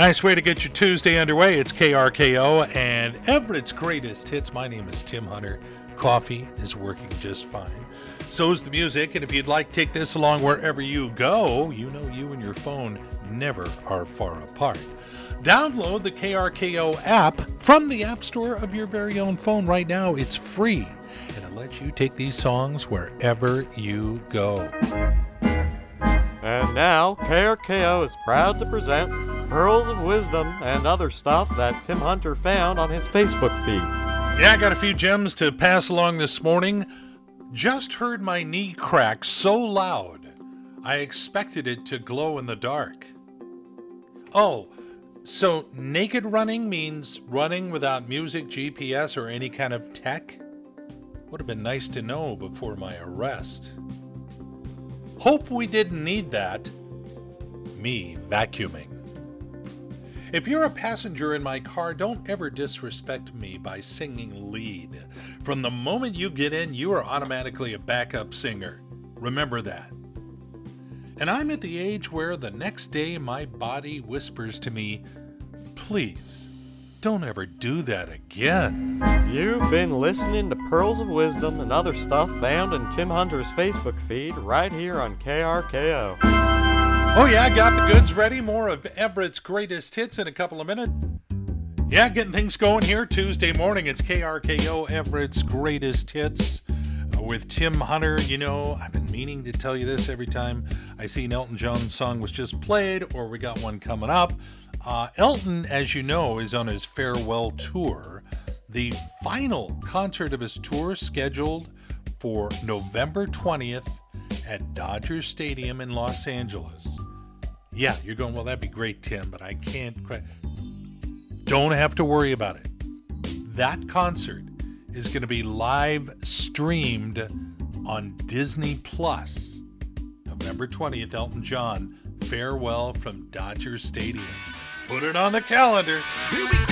Nice way to get your Tuesday underway. It's KRKO and Everett's greatest hits. My name is Tim Hunter. Coffee is working just fine. So's the music, and if you'd like to take this along wherever you go, you know you and your phone never are far apart. Download the KRKO app from the App Store of your very own phone right now. It's free, and it lets you take these songs wherever you go. And now, KRKO is proud to present Pearls of Wisdom and other stuff that Tim Hunter found on his Facebook feed. Yeah, I got a few gems to pass along this morning. Just heard my knee crack so loud, I expected it to glow in the dark. Oh, so naked running means running without music, GPS, or any kind of tech? Would have been nice to know before my arrest. Hope we didn't need that. Me vacuuming. If you're a passenger in my car, don't ever disrespect me by singing lead. From the moment you get in, you are automatically a backup singer. Remember that. And I'm at the age where the next day my body whispers to me, please, don't ever do that again. You've been listening to Pearls of Wisdom and other stuff found in Tim Hunter's Facebook feed right here on KRKO. Oh, yeah, I got the goods ready. More of Everett's greatest hits in a couple of minutes. Yeah, getting things going here Tuesday morning. It's KRKO Everett's greatest hits uh, with Tim Hunter. You know, I've been meaning to tell you this every time I see an Elton John song was just played or we got one coming up. Uh, Elton, as you know, is on his farewell tour. The final concert of his tour scheduled for November 20th at Dodger Stadium in Los Angeles. Yeah, you're going, well, that'd be great, Tim, but I can't. Don't have to worry about it. That concert is going to be live streamed on Disney Plus. November 20th, Elton John, Farewell from Dodger Stadium. Put it on the calendar. Here we go.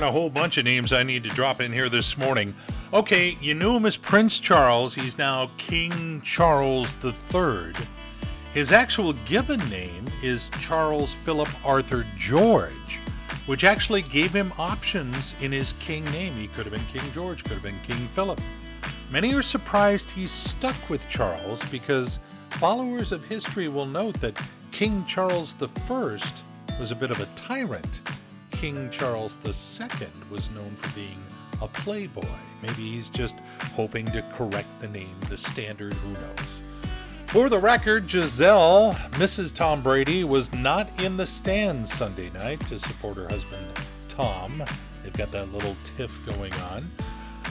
Got a whole bunch of names I need to drop in here this morning. Okay, you knew him as Prince Charles. He's now King Charles III. His actual given name is Charles Philip Arthur George, which actually gave him options in his king name. He could have been King George, could have been King Philip. Many are surprised he's stuck with Charles because followers of history will note that King Charles I was a bit of a tyrant. King Charles II was known for being a playboy. Maybe he's just hoping to correct the name, the standard, who knows. For the record, Gisele, Mrs. Tom Brady, was not in the stands Sunday night to support her husband, Tom. They've got that little tiff going on.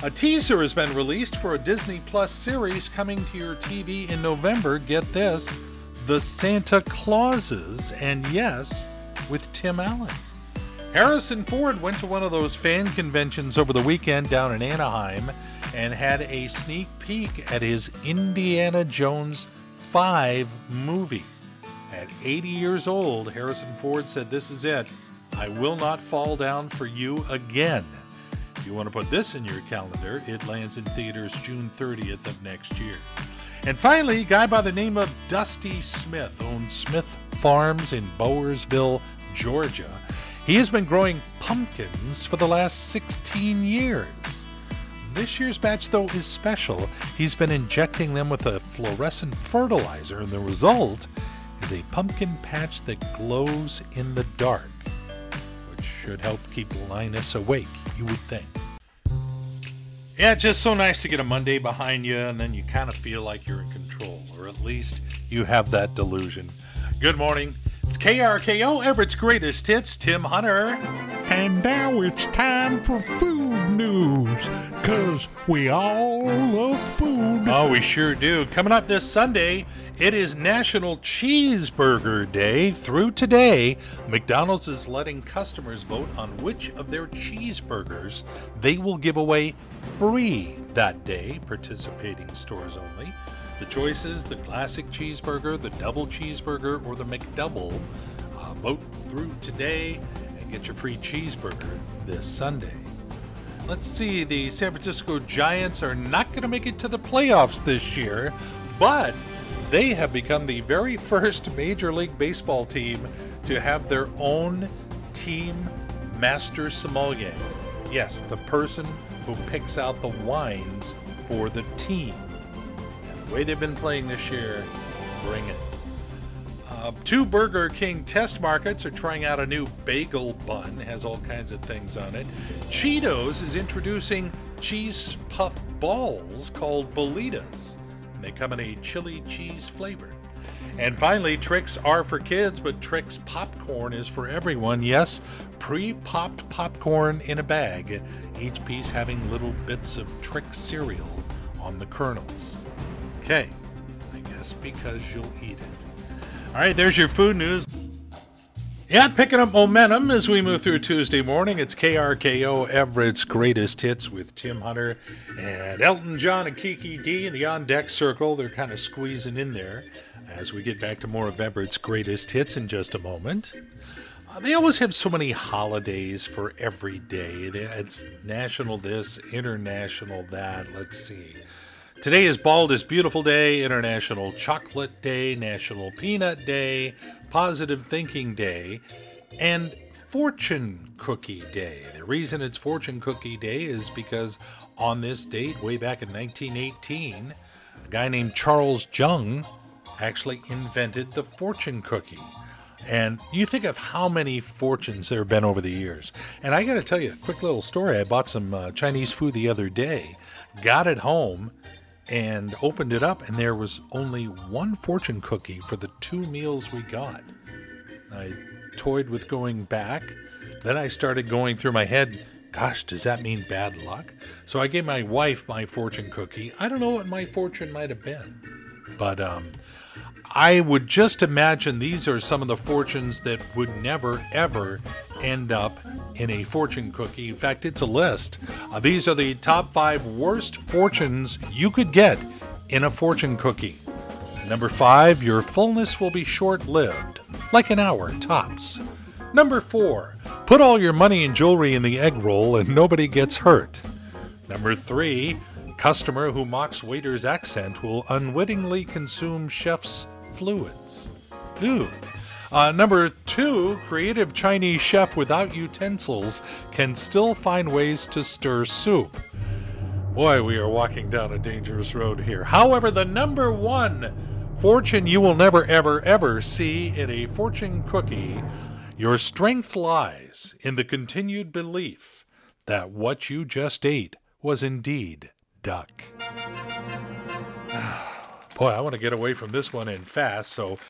A teaser has been released for a Disney Plus series coming to your TV in November. Get this The Santa Clauses, and yes, with Tim Allen. Harrison Ford went to one of those fan conventions over the weekend down in Anaheim and had a sneak peek at his Indiana Jones 5 movie. At 80 years old, Harrison Ford said, This is it. I will not fall down for you again. If you want to put this in your calendar, it lands in theaters June 30th of next year. And finally, a guy by the name of Dusty Smith owns Smith Farms in Bowersville, Georgia. He has been growing pumpkins for the last 16 years. This year's batch, though, is special. He's been injecting them with a fluorescent fertilizer, and the result is a pumpkin patch that glows in the dark, which should help keep Linus awake, you would think. Yeah, it's just so nice to get a Monday behind you, and then you kind of feel like you're in control, or at least you have that delusion. Good morning. It's KRKO, Everett's greatest hits, Tim Hunter. And now it's time for food news, cause we all love food. Oh, we sure do. Coming up this Sunday, it is National Cheeseburger Day. Through today, McDonald's is letting customers vote on which of their cheeseburgers they will give away free that day, participating stores only. The choices the classic cheeseburger, the double cheeseburger, or the McDouble. Uh, vote through today and get your free cheeseburger this Sunday. let's see, the San Francisco Giants are not going to make it to the playoffs this year, but they have become the very first Major League Baseball team to have their own team master sommelier. Yes, the person who picks out the wines for the team. The way they've been playing this year, bring it. Uh, two Burger King test markets are trying out a new bagel bun. Has all kinds of things on it. Cheetos is introducing cheese puff balls called bolitas. And they come in a chili cheese flavor. And finally, tricks are for kids, but Trix popcorn is for everyone. Yes, pre popped popcorn in a bag, each piece having little bits of Trix cereal on the kernels. Okay, I guess because you'll eat it. All right, there's your food news. Yeah, picking up momentum as we move through Tuesday morning. It's KRKO Everett's Greatest Hits with Tim Hunter and Elton John and Kiki Dee in the on deck circle. They're kind of squeezing in there as we get back to more of Everett's Greatest Hits in just a moment. Uh, they always have so many holidays for every day. It's national this, international that. Let's see. Today is Bald is Beautiful Day, International Chocolate Day, National Peanut Day, Positive Thinking Day, and Fortune Cookie Day. The reason it's Fortune Cookie Day is because on this date, way back in 1918, a guy named Charles Jung actually invented the fortune cookie. And you think of how many fortunes there have been over the years. And I got to tell you a quick little story. I bought some uh, Chinese food the other day, got it home, and opened it up, and there was only one fortune cookie for the two meals we got. I toyed with going back. Then I started going through my head, gosh, does that mean bad luck? So I gave my wife my fortune cookie. I don't know what my fortune might have been. But um, I would just imagine these are some of the fortunes that would never, ever end up in a fortune cookie. In fact, it's a list. Uh, these are the top five worst fortunes you could get in a fortune cookie. Number five, your fullness will be short lived, like an hour tops. Number four, put all your money and jewelry in the egg roll and nobody gets hurt. Number three, customer who mocks waiter's accent will unwittingly consume chef's fluids. Ooh. Uh, number two, creative Chinese chef without utensils can still find ways to stir soup. Boy, we are walking down a dangerous road here. However, the number one fortune you will never, ever, ever see in a fortune cookie your strength lies in the continued belief that what you just ate was indeed duck. Boy, I want to get away from this one and fast, so